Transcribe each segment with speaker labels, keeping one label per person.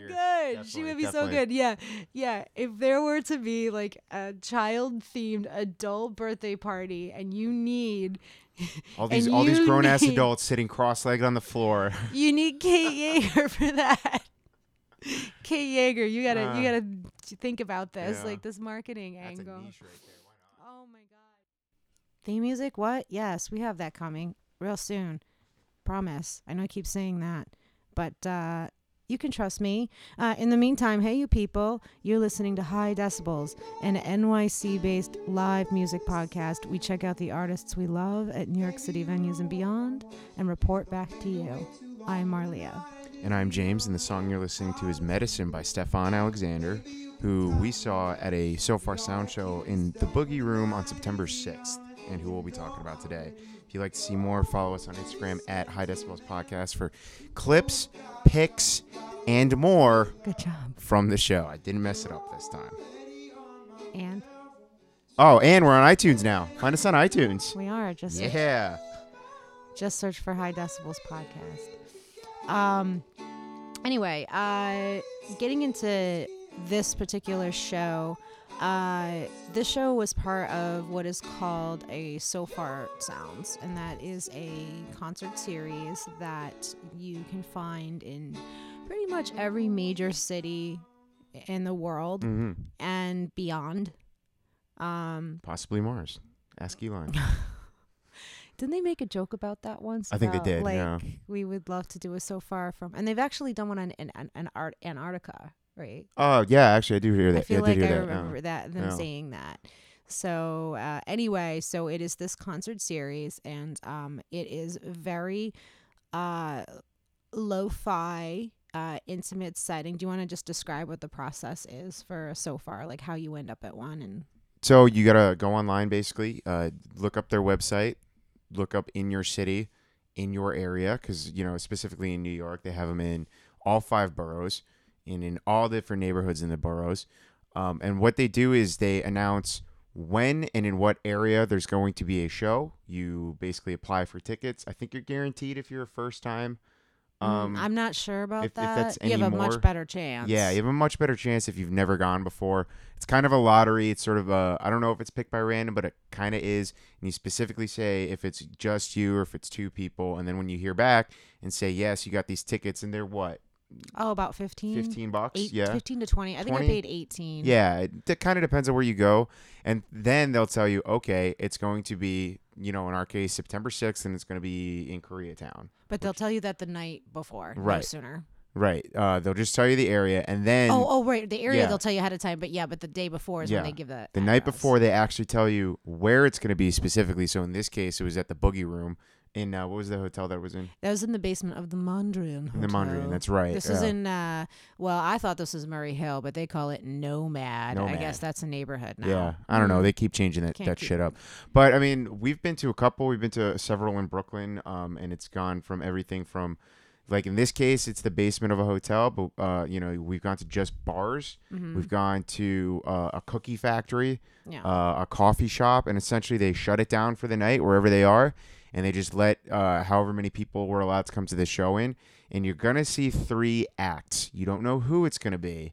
Speaker 1: good. she would be so good. Yeah. Yeah. If there were to be like a child themed adult birthday party and you need
Speaker 2: All these all these grown ass adults sitting cross legged on the floor.
Speaker 1: you need Kate Yeager for that. Kate Yeager, you gotta you
Speaker 2: Uh,
Speaker 1: gotta think about this,
Speaker 2: yeah.
Speaker 1: like this marketing
Speaker 2: That's a
Speaker 1: angle.
Speaker 2: niche right there.
Speaker 1: Oh my god. Theme music? What? Yes, we have that coming real soon. Promise. I know I keep saying that, but uh, you can trust me. Uh, in the meantime, hey, you people, you're listening to High Decibels, an NYC based live music podcast. We check out the artists we love at New York City venues and beyond and report back to you. I'm Marlia.
Speaker 2: And I'm James, and the song you're listening to is Medicine by Stefan Alexander, who we saw at a Sofar Sound Show in the Boogie Room on September 6th, and who we'll be talking about today. If you'd like to see more, follow us on Instagram at High Decibels Podcast for clips, pics, and more
Speaker 1: Good job.
Speaker 2: from the show. I didn't mess it up this time.
Speaker 1: And
Speaker 2: Oh, and we're on iTunes now. Find us on iTunes.
Speaker 1: we are just
Speaker 2: Yeah.
Speaker 1: just search for high decibels podcast um anyway uh getting into this particular show uh this show was part of what is called a so far sounds and that is a concert series that you can find in pretty much every major city in the world
Speaker 2: hmm
Speaker 1: and beyond um
Speaker 2: Possibly Mars. Ask Elon.
Speaker 1: Didn't they make a joke about that once?
Speaker 2: I think they did,
Speaker 1: Like,
Speaker 2: yeah.
Speaker 1: we would love to do a so far from, and they've actually done one on in, in, in Art, Antarctica, right?
Speaker 2: Oh, yeah, actually, I do hear that.
Speaker 1: I feel
Speaker 2: yeah,
Speaker 1: like
Speaker 2: did
Speaker 1: I
Speaker 2: that.
Speaker 1: remember that them saying that. So uh, anyway, so it is this concert series, and um, it is very uh, lo-fi, uh, intimate setting. Do you want to just describe what the process is for so far, like how you end up at one and
Speaker 2: So you gotta go online, basically, uh, look up their website, look up in your city, in your area, because you know specifically in New York, they have them in all five boroughs and in all different neighborhoods in the boroughs. Um, and what they do is they announce when and in what area there's going to be a show. You basically apply for tickets. I think you're guaranteed if you're a first time. Um,
Speaker 1: Mm, I'm not sure about
Speaker 2: if- if
Speaker 1: that.
Speaker 2: that's
Speaker 1: you have a
Speaker 2: more-
Speaker 1: much better chance.
Speaker 2: Yeah, you have a much better chance if you've never gone before. It's kind of a lottery. It's sort of a I don't know if it's picked by random, but it kind of is. And you specifically say if it's just you or if it's two people, and then when you hear back and say yes, you got these tickets, and they're what
Speaker 1: Oh, about 15?
Speaker 2: fifteen bucks?
Speaker 1: Eight,
Speaker 2: yeah,
Speaker 1: 15 to 20. I think
Speaker 2: 20?
Speaker 1: I paid 18.
Speaker 2: yeah. It, it kind of depends on where you go, and then they'll tell you, okay, it's going to be you know in our case September sixth, and it's going to be in Koreatown.
Speaker 1: But they'll tell you that the night before, no
Speaker 2: Right.
Speaker 1: sooner.
Speaker 2: Right. Uh, they'll just tell you the area, and then
Speaker 1: oh, oh, right. The area
Speaker 2: yeah.
Speaker 1: they'll tell you ahead of time, but yeah, but the day before is
Speaker 2: Yeah.
Speaker 1: when they give the
Speaker 2: The night before, they actually tell you where it's going to be specifically. So in this case, it was at the Boogie Room in uh, what was the hotel that was in?
Speaker 1: That was in the basement of the Mondrian.
Speaker 2: In the Mondrian. That's right.
Speaker 1: This is
Speaker 2: yeah.
Speaker 1: in, uh, well, I thought this was Murray Hill, but they call it Nomad.
Speaker 2: Nomad.
Speaker 1: I guess that's a neighborhood now.
Speaker 2: Yeah, I don't know.
Speaker 1: Mm.
Speaker 2: They keep changing that,
Speaker 1: Can't
Speaker 2: that
Speaker 1: keep-
Speaker 2: shit up. But I mean, we've been to a couple. We've been to several in Brooklyn, um, and it's gone from everything from, like in this case, it's the basement of a hotel. But uh, you know, we've gone to just bars.
Speaker 1: Mhm.
Speaker 2: We've gone to uh, a cookie factory.
Speaker 1: yeah.
Speaker 2: uh, a coffee shop, and essentially they shut it down for the night wherever they are, and they just let uh, however many people were allowed to come to the show in. And you're gonna see three acts. You don't know who it's gonna be,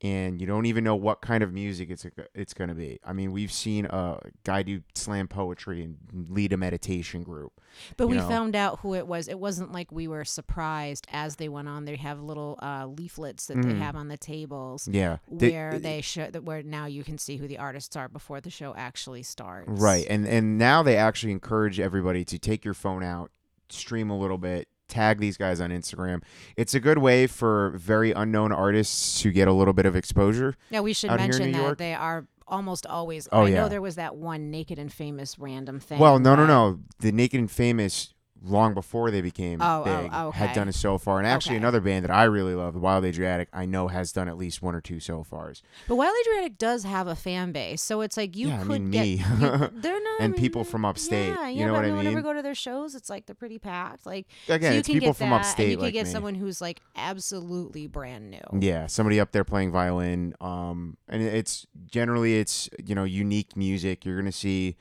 Speaker 2: and you don't even know what kind of music it's it's gonna be. I mean, we've seen a guy do slam poetry and lead a meditation group.
Speaker 1: But we
Speaker 2: know.
Speaker 1: found out who it was. It wasn't like we were surprised as they went on. They have little uh, leaflets that they
Speaker 2: Mhm.
Speaker 1: have on the tables
Speaker 2: Yeah, They-
Speaker 1: where they show that where now you can see who the artists are before the show actually starts.
Speaker 2: Right. And and now they actually encourage everybody to take your phone out, stream a little bit, tag these guys on Instagram. It's a good way for very unknown artists to get a little bit of exposure.
Speaker 1: Yeah, we should
Speaker 2: out here in
Speaker 1: mention that
Speaker 2: York?
Speaker 1: they are almost always.
Speaker 2: Oh,
Speaker 1: I
Speaker 2: yeah.
Speaker 1: know there was that one naked and famous random thing.
Speaker 2: Well, no, no, no. The Naked and Famous long before they became
Speaker 1: Oh, oh,
Speaker 2: big had done it so far. And actually
Speaker 1: Okay.
Speaker 2: another band that I really love, the Wild Adriatic, I know has done at least one or two so fars.
Speaker 1: But Wild Adriatic does have a fan base, so it's like you
Speaker 2: Yeah, I
Speaker 1: could
Speaker 2: mean,
Speaker 1: get.
Speaker 2: me.
Speaker 1: you- they're not. I
Speaker 2: And
Speaker 1: mean,
Speaker 2: people from upstate,
Speaker 1: Yeah,
Speaker 2: you
Speaker 1: yeah.
Speaker 2: know
Speaker 1: but
Speaker 2: what I
Speaker 1: I mean, whenever go to their shows, it's like they're pretty packed. Like
Speaker 2: Again,
Speaker 1: so you
Speaker 2: it's
Speaker 1: can
Speaker 2: people
Speaker 1: get
Speaker 2: from
Speaker 1: that,
Speaker 2: upstate
Speaker 1: you can
Speaker 2: like
Speaker 1: get
Speaker 2: me.
Speaker 1: someone who's like absolutely brand new.
Speaker 2: Yeah, somebody up there playing violin. Um, and it's generally it's you know unique music. You're gonna see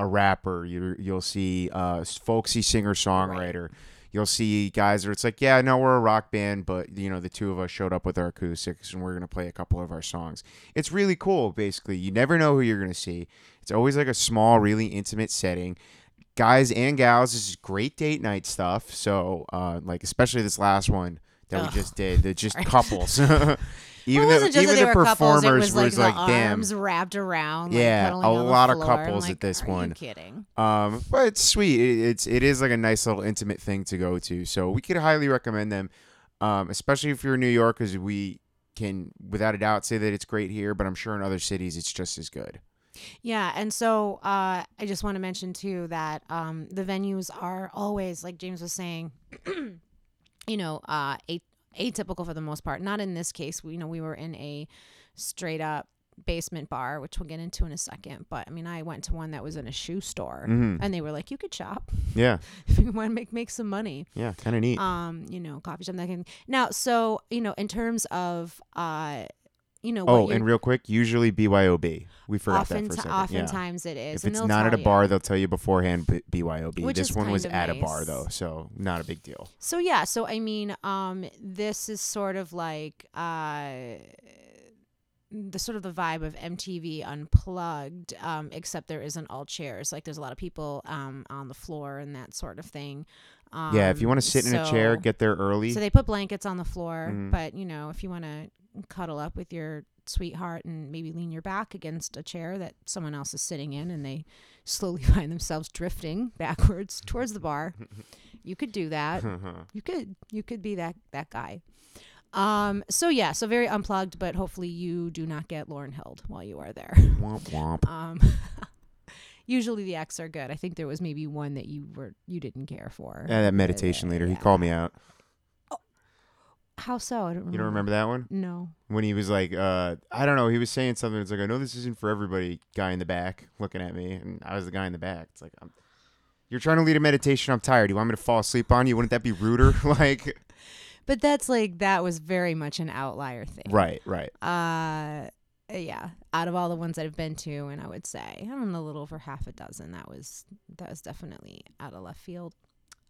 Speaker 2: a rapper. You you'll see a folksy singer songwriter. you'll see guys where it's like, yeah, no, we're a rock band, but you know, the two of us showed up with our acoustics and we're gonna play a couple of our songs. It's really cool. Basically, you never know who you're gonna see. It's always like a small, really intimate setting. Guys and gals, this is great date night stuff. So, uh, like especially this last one that we just did, the just couples. even
Speaker 1: it
Speaker 2: the even the
Speaker 1: were couples,
Speaker 2: performers
Speaker 1: it was like, the
Speaker 2: like, damn.
Speaker 1: arms wrapped around. Like,
Speaker 2: Yeah, a lot of couples at
Speaker 1: like,
Speaker 2: this
Speaker 1: are
Speaker 2: one.
Speaker 1: You kidding?
Speaker 2: Um, but it's sweet. It, it's it is like a nice little intimate thing to go to. So we could highly recommend them, um, especially if you're in New York, because we can without a doubt say that it's great here. But I'm sure in other cities it's just as good.
Speaker 1: Yeah, and so uh, I just want to mention too that um, the venues are always, like James was saying, you know, uh, a- atypical for the most part. Not in this case. We, you know, we were in a straight up basement bar, which we'll get into in a second. But I mean, I went to one that was in a shoe store,
Speaker 2: Mhm.
Speaker 1: and they were like, "You could shop
Speaker 2: Yeah,
Speaker 1: if you want to make make some money."
Speaker 2: yeah, kind of neat.
Speaker 1: Um, you know, coffee shop that kind. Now, so you know, in terms of uh, you know,
Speaker 2: oh, and real quick, usually BYOB. We forgot that
Speaker 1: often
Speaker 2: for a second. yeah.
Speaker 1: oftentimes it is.
Speaker 2: If
Speaker 1: and
Speaker 2: it's not at a
Speaker 1: you.
Speaker 2: bar, they'll tell you beforehand BYOB.
Speaker 1: Which
Speaker 2: this
Speaker 1: is
Speaker 2: one was at a bar though, so not a big deal.
Speaker 1: So yeah, so I mean, um, this is sort of like uh, the sort of the vibe of MTV Unplugged, um, except there isn't all chairs. Like there's a lot of people um on the floor and that sort of thing. Um,
Speaker 2: yeah, if you want to sit in a chair, get there early.
Speaker 1: So they put blankets on the floor,
Speaker 2: Mhm.
Speaker 1: but you know, if you want to cuddle up with your sweetheart and maybe lean your back against a chair that someone else is sitting in and they slowly find themselves drifting backwards towards the bar, you could do that. You could you could be that that guy. Um so yeah, so very unplugged, but hopefully you do not get Lauryn Hill while you are there.
Speaker 2: womp womp.
Speaker 1: Um usually the acts are good. I think there was maybe one that you were you didn't care for.
Speaker 2: Yeah, that meditation leader. He called me out.
Speaker 1: How so? I don't remember.
Speaker 2: You don't remember that one?
Speaker 1: No.
Speaker 2: when he was like, uh, I don't know, he was saying something. It's like, I know this isn't for everybody. Guy in the back looking at me, and I was the guy in the back. It's like, I'm, you're trying to lead a meditation. I'm tired. You want me to fall asleep on you? Wouldn't that be ruder? like,
Speaker 1: But that's like that was very much an outlier thing.
Speaker 2: right, right.
Speaker 1: Uh yeah, out of all the ones that I've been to and I would say, I don't know, a little over half a dozen, that was that was definitely out of left field.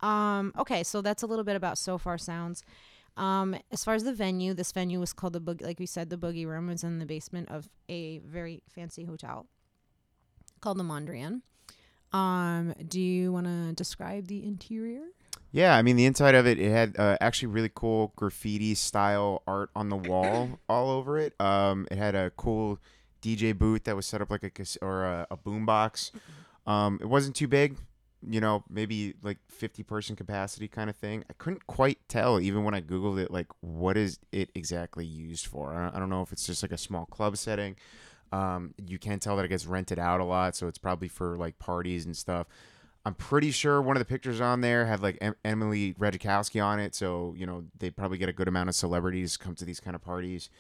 Speaker 1: Um okay, so that's a little bit about Sofar Sounds. Um as far as the venue, this venue was called the Boogie like we said the Boogie Room was in the basement of a very fancy hotel called the Mondrian. Um do you want to describe the interior?
Speaker 2: Yeah, I mean, the inside of it, it had uh, actually really cool graffiti style art on the wall all over it. Um, it had a cool DJ booth that was set up like a or a, a boom box. Um, it wasn't too big, you know, maybe like 50 person capacity kind of thing. I couldn't quite tell even when I googled it, like what is it exactly used for? I don't, know if it's just like a small club setting. Um, you can tell that it gets rented out a lot, so it's probably for like parties and stuff. I'm pretty sure one of the pictures on there had like em- Emily Ratajkowski on it, so you know they probably get a good amount of celebrities come to these kind of parties.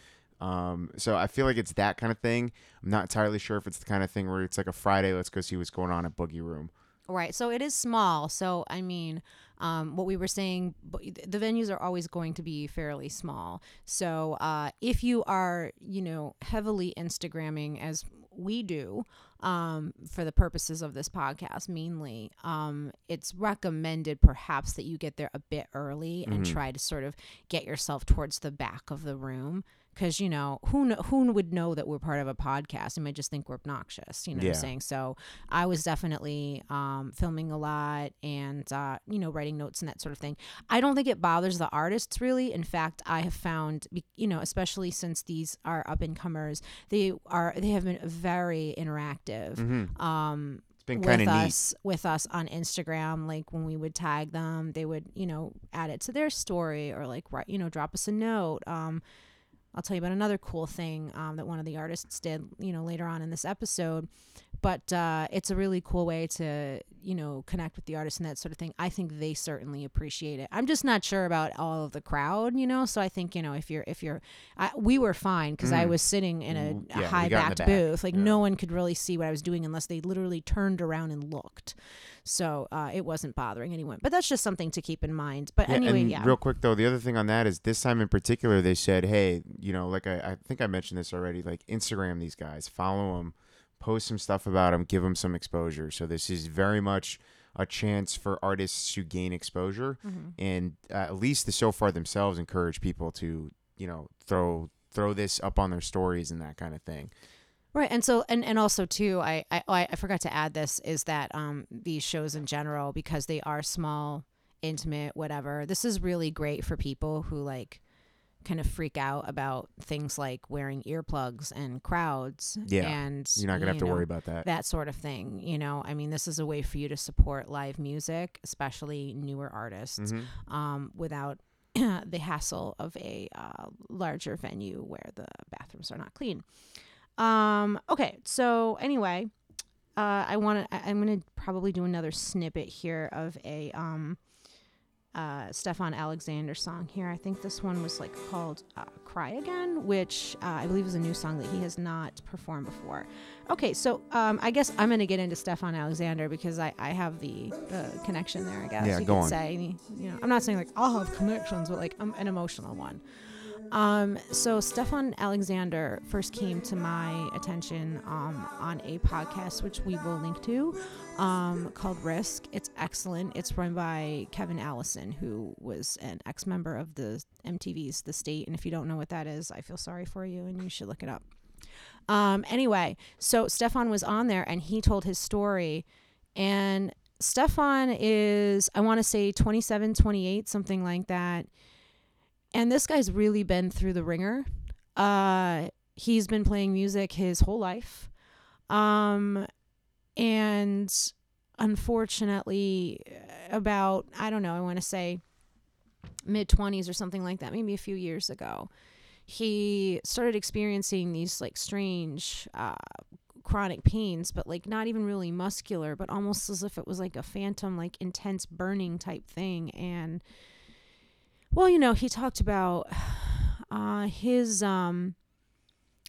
Speaker 2: Um, so I feel like it's that kind of thing. I'm not entirely sure if it's the kind of thing where it's like a Friday, let's go see what's going on at Boogie Room.
Speaker 1: Right. So it is small. So I mean, um, what we were saying, the venues are always going to be fairly small. So uh, if you are, you know, heavily Instagramming as we do um, for the purposes of this podcast mainly, um, it's recommended perhaps that you get there a bit early and
Speaker 2: Mhm.
Speaker 1: try to sort of get yourself towards the back of the room. Because you know who kn- who would know that we're part of a podcast? You might just think we're obnoxious. You know what I'm saying? So I was definitely um, filming a lot and uh, you know writing notes and that sort of thing. I don't think it bothers the artists really. In fact, I have found you know especially since these are up and comers, they are they have been very interactive.
Speaker 2: Mm-hmm.
Speaker 1: Um, with
Speaker 2: of neat.
Speaker 1: us with us on Instagram. Like when we would tag them, they would you know add it to their story or like write you know drop us a note. Um, I'll tell you about another cool thing um, that one of the artists did, you know, later on in this episode. But uh, it's a really cool way to, you know, connect with the artist and that sort of thing. I think they certainly appreciate it. I'm just not sure about all of the crowd, you know. So I think, you know, if you're, if you're, I, we were fine because I
Speaker 2: Mm.
Speaker 1: was sitting in a,
Speaker 2: Mm, yeah,
Speaker 1: a high
Speaker 2: got in the
Speaker 1: backed
Speaker 2: back.
Speaker 1: booth. Like
Speaker 2: Yeah.
Speaker 1: no one could really see what I was doing unless they literally turned around and looked. So uh, it wasn't bothering anyone. But that's just something to keep in mind. But
Speaker 2: Yeah,
Speaker 1: anyway,
Speaker 2: and
Speaker 1: yeah.
Speaker 2: real quick though, the other thing on that is this time in particular, they said, "Hey, you know, like I, I think I mentioned this already. Like Instagram these guys, follow them, post some stuff about them, give them some exposure." So this is very much a chance for artists to gain exposure
Speaker 1: Mhm.
Speaker 2: and uh, at least the so far themselves encourage people to you know throw throw this up on their stories and that kind of thing
Speaker 1: Right, and so and and also too, I I oh, I I forgot to add this is that um these shows in general because they are small, intimate, whatever. This is really great for people who like kind of freak out about things like wearing earplugs and crowds.
Speaker 2: Yeah,
Speaker 1: and
Speaker 2: you're not gonna have
Speaker 1: you
Speaker 2: to
Speaker 1: know,
Speaker 2: worry about that
Speaker 1: that sort of thing. You know, I mean, this is a way for you to support live music, especially newer artists,
Speaker 2: Mhm.
Speaker 1: um, without the hassle of a uh, larger venue where the bathrooms are not clean. Um, okay, so anyway, uh, I want to. I'm gonna probably do another snippet here of a um, uh, Stefan Alexander song here. I think this one was like called uh, "Cry Again," which uh, I believe is a new song that he has not performed before. Okay, so um, I guess I'm gonna get into Stefan Alexander because I, I have the connection there. I guess
Speaker 2: Yeah,
Speaker 1: you
Speaker 2: go
Speaker 1: could
Speaker 2: on.
Speaker 1: say. You know, I'm not saying like I'll have connections, but like I'm an emotional one. Um, so Stefan Alexander first came to my attention um, on a podcast, which we will link to, um, called Risk. It's excellent. It's run by Kevin Allison, who was an ex-member of the MTV's The State. And if you don't know what that is, I feel sorry for you, and you should look it up. Um, anyway, so Stefan was on there, and he told his story, and Stefan is, I want to say 27, 28, something like that and this guy's really been through the wringer. Uh, he's been playing music his whole life, um, and unfortunately, about I don't know, I want to say mid twenties or something like that, maybe a few years ago, he started experiencing these like strange. Uh, chronic pains but like not even really muscular but almost as if it was like a phantom like intense burning type thing and well, you know, he talked about uh, his um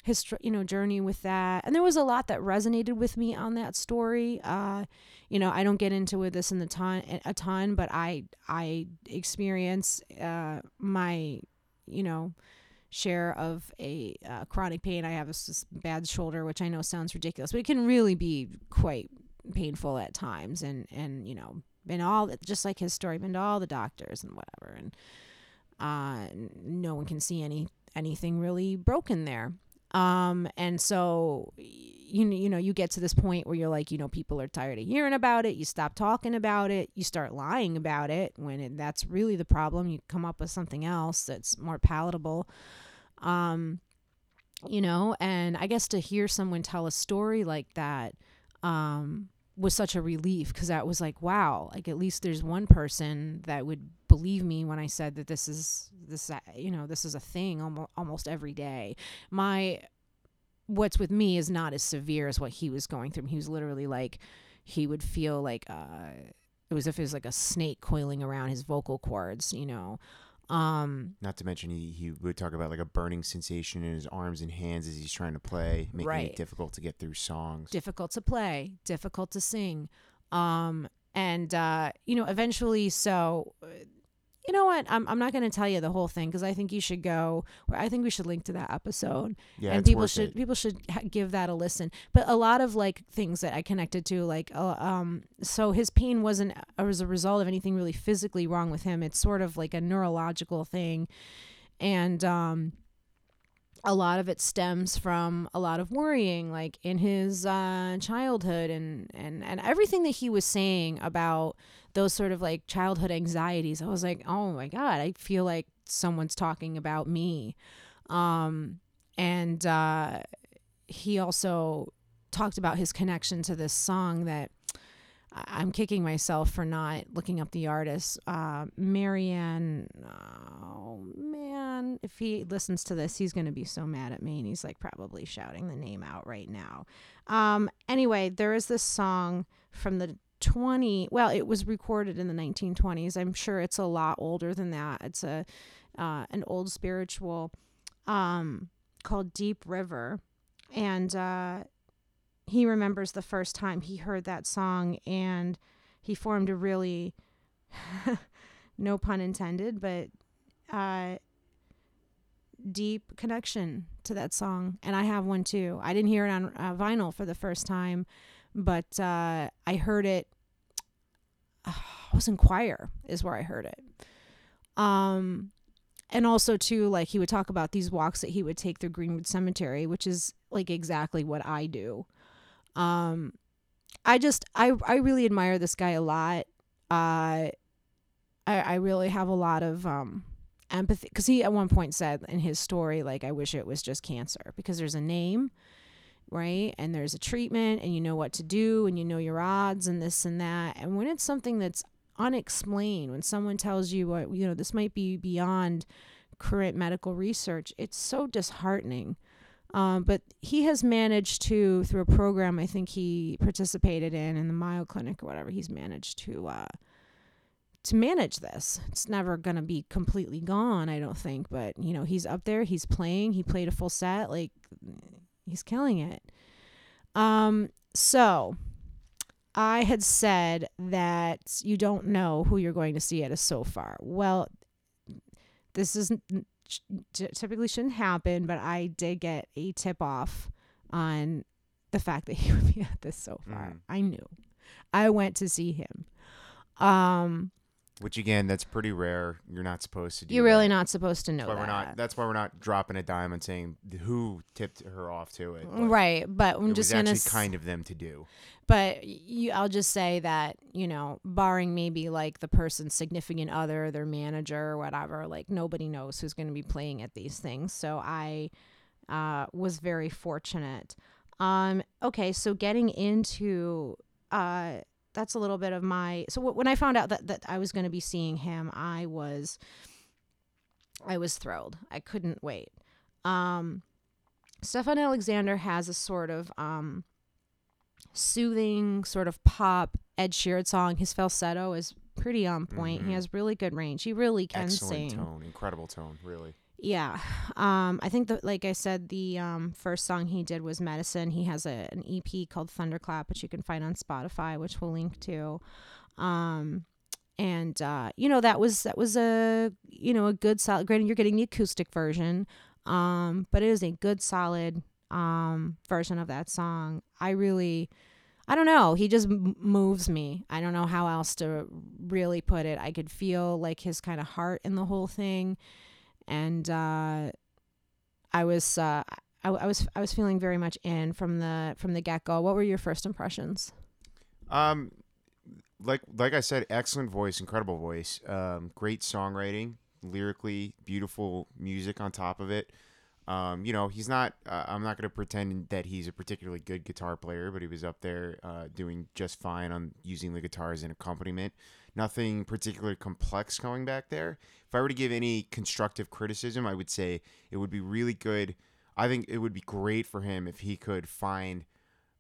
Speaker 1: his you know journey with that, and there was a lot that resonated with me on that story. Uh, you know, I don't get into it this in the ton a ton, but I I experience uh, my you know share of a uh, chronic pain. I have a bad shoulder, which I know sounds ridiculous, but it can really be quite painful at times. And and you know, been all just like his story, been to all the doctors and whatever, and uh, no one can see any anything really broken there. Um, and so you you know you get to this point where you're like you know people are tired of hearing about it. You stop talking about it. You start lying about it when it, that's really the problem. You come up with something else that's more palatable. Um, you know, and I guess to hear someone tell a story like that um, was such a relief because that was like, wow, like at least there's one person that would believe me when I said that this is this, uh, you know, this is a thing almost almost every day. My what's with me is not as severe as what he was going through. He was literally like, he would feel like uh, it was if it was like a snake coiling around his vocal cords, you know. Um,
Speaker 2: Not to mention, he, he would talk about like a burning sensation in his arms and hands as he's trying to play, making
Speaker 1: Right.
Speaker 2: it difficult to get through songs.
Speaker 1: difficult to play, difficult to sing. Um, and uh, you know, eventually, so uh, you know what? I'm I'm not going to tell you the whole thing because I think you should go. I think we should link to that episode,
Speaker 2: yeah,
Speaker 1: and people should
Speaker 2: it.
Speaker 1: people should ha- give that a listen. But a lot of like things that I connected to, like uh, um, so his pain wasn't as a result of anything really physically wrong with him. It's sort of like a neurological thing, and um a lot of it stems from a lot of worrying like in his uh, childhood and, and and everything that he was saying about those sort of like childhood anxieties. I was like oh my god i feel like someone's talking about me. Um and uh he also talked about his connection to this song that I'm kicking myself for not looking up the artist. Uh, Marianne, oh man, if he listens to this, he's going to be so mad at me. And he's like probably shouting the name out right now. Um, anyway, there is this song from the 20, well, it was recorded in the 1920s. I'm sure it's a lot older than that. It's a uh, an old spiritual um, called Deep River. And uh, he remembers the first time he heard that song and he formed a really no pun intended but uh deep connection to that song and i have one too i didn't hear it on uh, vinyl for the first time but uh i heard it it was in choir is where I heard it. Um, and also too, like he would talk about these walks that he would take through Greenwood Cemetery, which is like exactly what I do. Um, I just I I really admire this guy a lot. Uh, I I really have a lot of um empathy because he at one point said in his story like I wish it was just cancer because there's a name right? And there's a treatment and you know what to do and you know your odds and this and that. And when it's something that's unexplained, when someone tells you what, you know, this might be beyond current medical research, it's so disheartening. Um, but he has managed to, through a program I think he participated in in the Mayo Clinic or whatever, he's managed to uh, to manage this. It's never going to be completely gone, I don't think. But you know, he's up there, he's playing, he played a full set, like he's killing it. Um, so I had said that you don't know who you're going to see at a so far. Well, this isn't typically shouldn't happen, but I did get a tip off on the fact that he would be at this so far. Mm. I knew. I went to see him. Um,
Speaker 2: which again, that's pretty rare. You're not supposed to do.
Speaker 1: You're really
Speaker 2: that.
Speaker 1: not supposed to know
Speaker 2: that's why
Speaker 1: that.
Speaker 2: We're not. That's why we're not dropping a dime and saying who tipped her off to it.
Speaker 1: But right, but I'm just
Speaker 2: gonna
Speaker 1: s-
Speaker 2: kind of them to do.
Speaker 1: But you, I'll just say that you know, barring maybe like the person's significant other, their manager, or whatever, like nobody knows who's going to be playing at these things. So I uh, was very fortunate. Um, okay, so getting into uh, that's a little bit of my so when I found out that that I was going to be seeing him, I was I was thrilled. I couldn't wait. Um Stefan Alexander has a sort of um soothing sort of pop Ed Sheeran song. His falsetto is pretty on point.
Speaker 2: Mm-hmm.
Speaker 1: He has really good range. He really can
Speaker 2: Excellent
Speaker 1: sing.
Speaker 2: tone, incredible tone, really.
Speaker 1: Yeah. Um, I think that, like I said, the um, first song he did was Medicine. He has a, an EP called Thunderclap, which you can find on Spotify, which we'll link to. Um, and uh, you know that was that was a you know a good solid. Granted, you're getting the acoustic version, um, but it is a good solid um, version of that song. I really, I don't know. He just m- moves me. I don't know how else to really put it. I could feel like his kind of heart in the whole thing and uh, I was uh, I, I, was I was feeling very much in from the from the get go. What were your first impressions?
Speaker 2: Um, like like I said, excellent voice, incredible voice, um, great songwriting, lyrically beautiful music on top of it. Um, you know, he's not. Uh, I'm not going to pretend that he's a particularly good guitar player, but he was up there uh, doing just fine on using the guitar as an accompaniment. Nothing particularly complex going back there. If I were to give any constructive criticism, I would say it would be really good. I think it would be great for him if he could find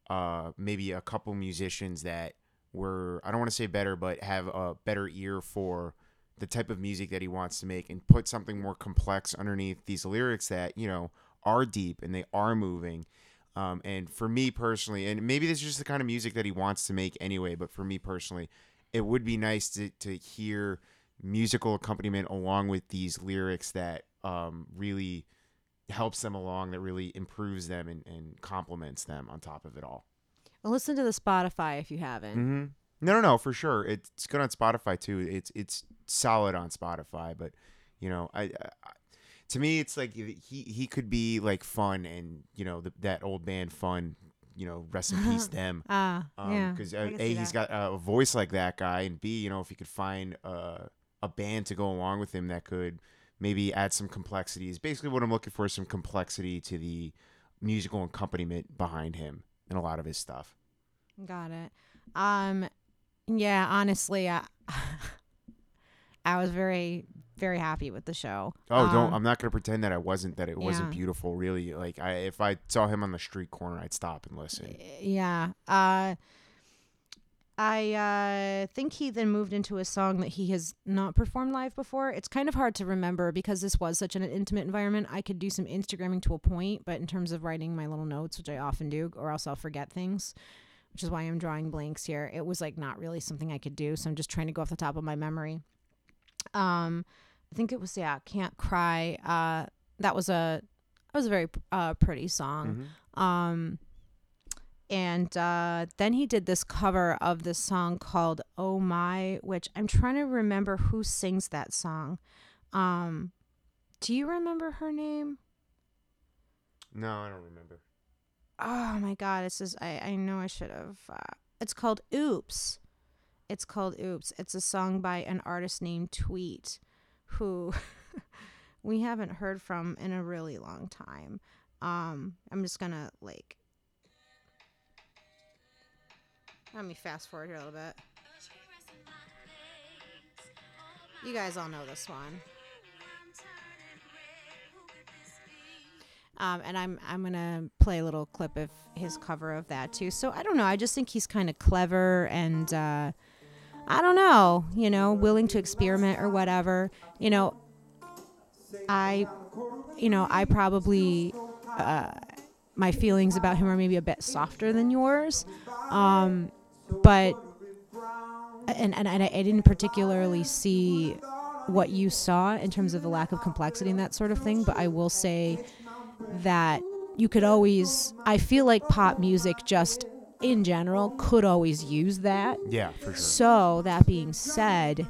Speaker 2: uh, maybe a couple musicians that were I don't want to say better, but have a better ear for the type of music that he wants to make and put something more complex underneath these lyrics that you know are deep and they are moving um, and for me personally and maybe this is just the kind of music that he wants to make anyway but for me personally it would be nice to, to hear musical accompaniment along with these lyrics that um, really helps them along that really improves them and, and complements them on top of it all
Speaker 1: well, listen to the spotify if you haven't
Speaker 2: mm-hmm. No, no, no, for sure. It's good on Spotify too. It's it's solid on Spotify, but you know, I, I to me, it's like he he could be like fun and you know the, that old band fun. You know, rest in peace them.
Speaker 1: Ah, um, yeah.
Speaker 2: Because uh, a he's got a voice like that guy, and b you know if he could find uh, a band to go along with him that could maybe add some complexities. Basically, what I'm looking for is some complexity to the musical accompaniment behind him and a lot of his stuff.
Speaker 1: Got it. Um, yeah, honestly, I I was very very happy with the show.
Speaker 2: Oh, um, don't! I'm not gonna pretend that I wasn't. That it
Speaker 1: yeah.
Speaker 2: wasn't beautiful. Really, like I, if I saw him on the street corner, I'd stop and listen.
Speaker 1: Yeah. Uh, I uh, think he then moved into a song that he has not performed live before. It's kind of hard to remember because this was such an intimate environment. I could do some Instagramming to a point, but in terms of writing my little notes, which I often do, or else I'll forget things which is why I'm drawing blanks here. It was like not really something I could do, so I'm just trying to go off the top of my memory. Um, I think it was yeah, "Can't Cry." Uh, that was a that was a very uh, pretty song. Mm-hmm. Um, and uh, then he did this cover of this song called "Oh My," which I'm trying to remember who sings that song. Um, do you remember her name?
Speaker 2: No, I don't remember.
Speaker 1: Oh my god, it's just I I know I should have. Uh, it's called Oops. It's called Oops. It's a song by an artist named Tweet, who we haven't heard from in a really long time. Um, I'm just gonna like. Let me fast forward here a little bit. You guys all know this one. Um, and I'm I'm gonna play a little clip of his cover of that too. So I don't know. I just think he's kind of clever and uh, I don't know. You know, willing to experiment or whatever. You know, I, you know, I probably uh, my feelings about him are maybe a bit softer than yours, um, but and and, and I, I didn't particularly see what you saw in terms of the lack of complexity and that sort of thing. But I will say that you could always I feel like pop music just in general could always use that.
Speaker 2: Yeah, for sure.
Speaker 1: So that being said,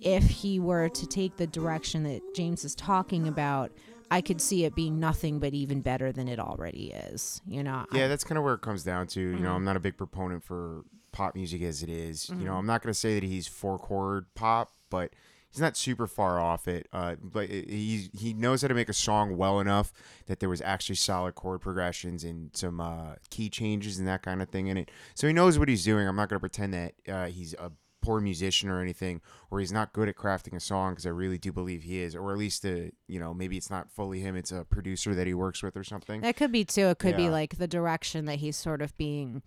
Speaker 1: if he were to take the direction that James is talking about, I could see it being nothing but even better than it already is. You know.
Speaker 2: Yeah, that's kind of where it comes down to. You know, mm-hmm. I'm not a big proponent for pop music as it is. You know, mm-hmm. I'm not going to say that he's four chord pop, but he's not super far off it. Uh, but he he knows how to make a song well enough that there was actually solid chord progressions and some uh, key changes and that kind of thing in it. So he knows what he's doing. I'm not going to pretend that uh, he's a poor musician or anything, or he's not good at crafting a song because I really do believe he is, or at least the you know maybe it's not fully him, it's a producer that he works with or something.
Speaker 1: That could be too. It could be like the direction that he's sort of being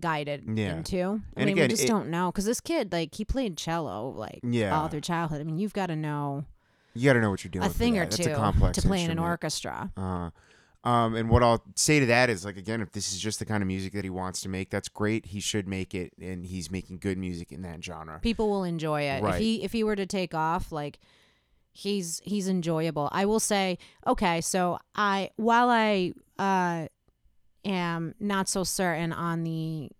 Speaker 1: guided
Speaker 2: Yeah.
Speaker 1: into. I
Speaker 2: And
Speaker 1: mean,
Speaker 2: again,
Speaker 1: we just
Speaker 2: it-
Speaker 1: don't know because this kid, like, he played cello like
Speaker 2: Yeah.
Speaker 1: all through childhood. I mean, you've got to know
Speaker 2: You got to know what you're doing.
Speaker 1: a thing or
Speaker 2: that.
Speaker 1: Two
Speaker 2: a complex
Speaker 1: to play in an orchestra.
Speaker 2: Uh, um, and what I'll say to that is like again, if this is just the kind of music that he wants to make, that's great. He should make it, and he's making good music in that genre.
Speaker 1: People will enjoy it if he if he were to take off. Like, he's he's enjoyable. I will say, okay, so I while I uh am not so certain on the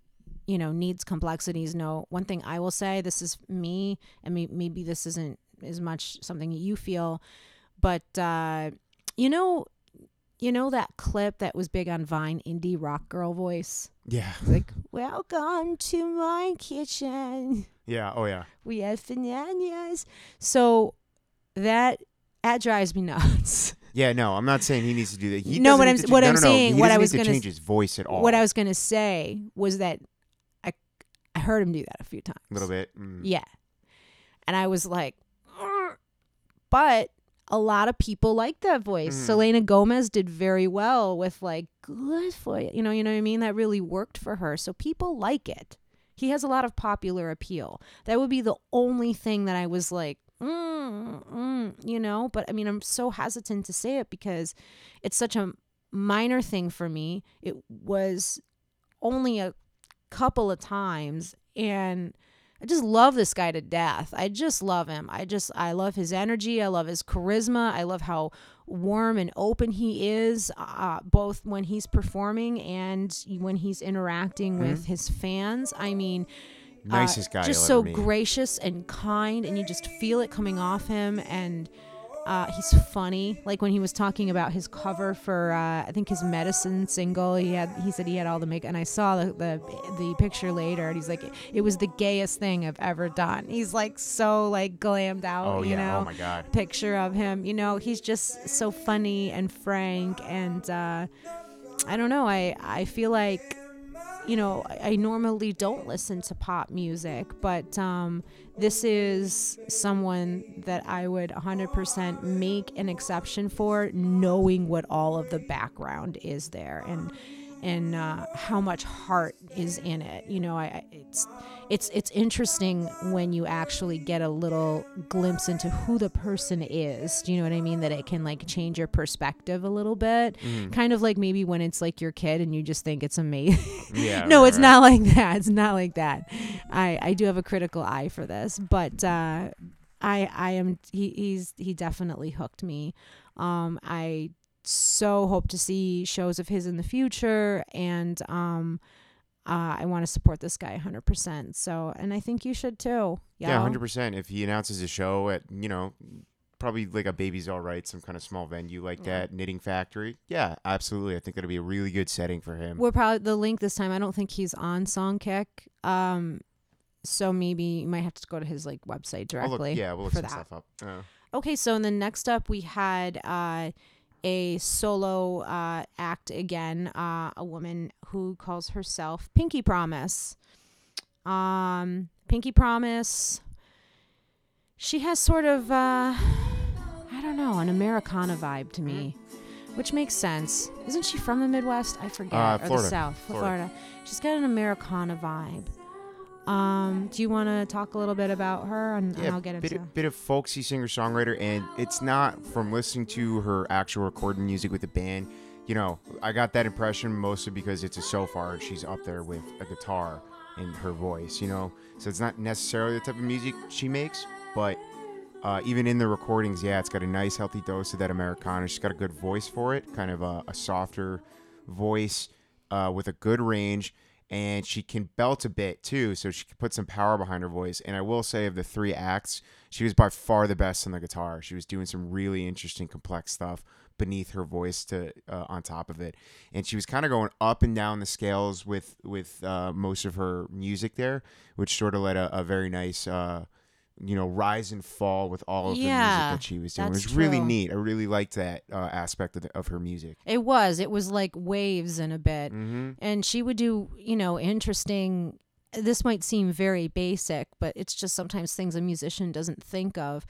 Speaker 1: you know needs complexities. No one thing i will say this is me and may- maybe this isn't as much something you feel but uh you know you know that clip that was big on vine indie rock girl voice?
Speaker 2: Yeah,
Speaker 1: like welcome to my kitchen.
Speaker 2: Yeah, oh yeah,
Speaker 1: we have bananas. So that that drives me nuts
Speaker 2: yeah. No, I'm not saying he needs to do that. He
Speaker 1: No, what I'm-
Speaker 2: ch-
Speaker 1: what
Speaker 2: no,
Speaker 1: I'm
Speaker 2: no, no,
Speaker 1: saying- what I was gonna
Speaker 2: change his voice at all.
Speaker 1: what i was gonna say was that i i heard him do that a few times
Speaker 2: a little bit. Mm.
Speaker 1: Yeah. And I was like, but a lot of people like that voice.
Speaker 2: Mhm.
Speaker 1: Selena Gomez did very well with like good for you. You know, you know what I mean? That really worked for her. So people like it. He has a lot of popular appeal. That would be the only thing that I was like, mm, mm, you know, but I mean, I'm so hesitant to say it because it's such a minor thing for me. It was only a couple of times and I just love this guy to death. I just love him. I just I love his energy. I love his charisma. I love how warm and open he is, uh, both when he's performing and when he's interacting with his fans. I mean,
Speaker 2: Nicest guy
Speaker 1: just so gracious and kind, and you just feel it coming off him. And uh, he's funny. Like when he was talking about his cover for, uh, I think his medicine single. He had, he said he had all the makeup, and I saw the, the the picture later, and he's like, it was the gayest thing I've ever done. He's like so like glammed out,
Speaker 2: Oh
Speaker 1: you
Speaker 2: yeah.
Speaker 1: know
Speaker 2: Oh my god.
Speaker 1: picture of him. You know, he's just so funny and frank, and uh, I don't know. I I feel like you know I, I normally don't listen to pop music, but um, this is someone that I would 100% make an exception for, knowing what all of the background is there and and uh, how much heart is in it. You know, I, it's it's it's interesting when you actually get a little glimpse into who the person is. Do you know what I mean? That it can like change your perspective a little bit.
Speaker 2: Mm.
Speaker 1: Kind of like maybe when it's like your kid and you just think it's amazing.
Speaker 2: Yeah.
Speaker 1: no,
Speaker 2: right,
Speaker 1: it's
Speaker 2: right.
Speaker 1: not like that. It's not like that. I I do have a critical eye for this, but uh, I I am he he's he definitely hooked me. Um, I so hope to see shows of his in the future, and um, uh, I want to support this guy 100%. So, and I think you should too.
Speaker 2: Yeah, hundred percent. If he announces a show at you know probably like a Baby's All Right, some kind of small venue like
Speaker 1: Yeah.
Speaker 2: that, Knitting Factory. Yeah, absolutely. I think that'd be a really good setting for him.
Speaker 1: We're probably the link this time. I don't think he's on Songkick. Um, so maybe you might have to go to his like website
Speaker 2: I'll look-
Speaker 1: directly.
Speaker 2: yeah, we'll look some
Speaker 1: that.
Speaker 2: stuff up. Uh,
Speaker 1: Okay, so then next up we had uh, a solo uh, act again, uh, a woman who calls herself Pinky Promise. Um, Pinky Promise. She has sort of, uh, I don't know, an Americana vibe to me, which makes sense. Isn't she from the Midwest? I forget.
Speaker 2: Uh,
Speaker 1: or the
Speaker 2: Florida.
Speaker 1: South,
Speaker 2: Florida.
Speaker 1: Florida. She's got an Americana vibe. Um, do you want to talk a little bit about her, and, and
Speaker 2: yeah,
Speaker 1: I'll get
Speaker 2: bit,
Speaker 1: into.
Speaker 2: bit of folksy singer songwriter, and it's not from listening to her actual recording music with the band. You know, I got that impression mostly because it's a so far she's up there with a guitar and her voice. You know, so it's not necessarily the type of music she makes, but uh, even in the recordings, yeah, it's got a nice healthy dose of that Americana. She's got a good voice for it, kind of a, a softer voice uh, with a good range, and she can belt a bit too, so she can put some power behind her voice. And I will say, of the three acts, she was by far the best on the guitar. She was doing some really interesting, complex stuff beneath her voice to uh, on top of it, and she was kind of going up and down the scales with with uh, most of her music there, which sort of led a, a very nice. Uh, you know, rise and fall with all of the music that she was doing. It was really neat. I really liked that uh, aspect of, the, of her music.
Speaker 1: It was. It was like waves in a bit.
Speaker 2: Mm-hmm.
Speaker 1: And she would do, you know, interesting. This might seem very basic, but it's just sometimes things a musician doesn't think of.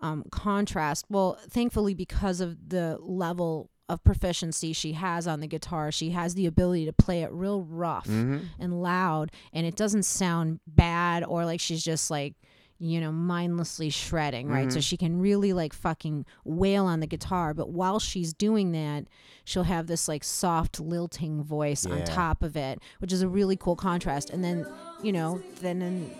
Speaker 1: Um, contrast. Well, thankfully, because of the level of proficiency she has on the guitar, she has the ability to play it real rough
Speaker 2: Mm-hmm.
Speaker 1: and loud, and it doesn't sound bad or like she's just like you know mindlessly shredding right so
Speaker 2: Mhm.
Speaker 1: she can really like fucking wail on the guitar but while she's doing that she'll have this like soft lilting voice on top of it which is a really cool contrast and then you know then in,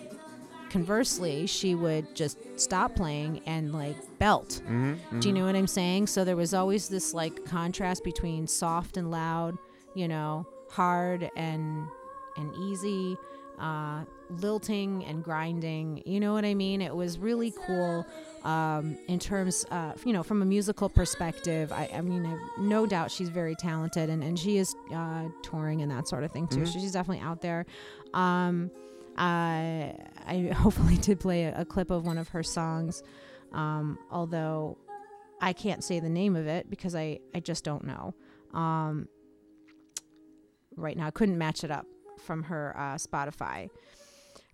Speaker 1: conversely she would just stop playing and like belt
Speaker 2: Mm-hmm.
Speaker 1: do you know what I'm saying? So there was always this like contrast between soft and loud, you know, hard and and easy, uh, lilting and grinding. You know what I mean? It was really cool um, in terms, uh, you know, from a musical perspective. I, I mean, I've no doubt she's very talented and, and she is uh, touring and that sort of thing too.
Speaker 2: Mhm.
Speaker 1: So she's definitely out there. Um, I I hopefully did play a, a clip of one of her songs, um, although I can't say the name of it because I, I just don't know. Um, right now, I couldn't match it up from her uh, Spotify.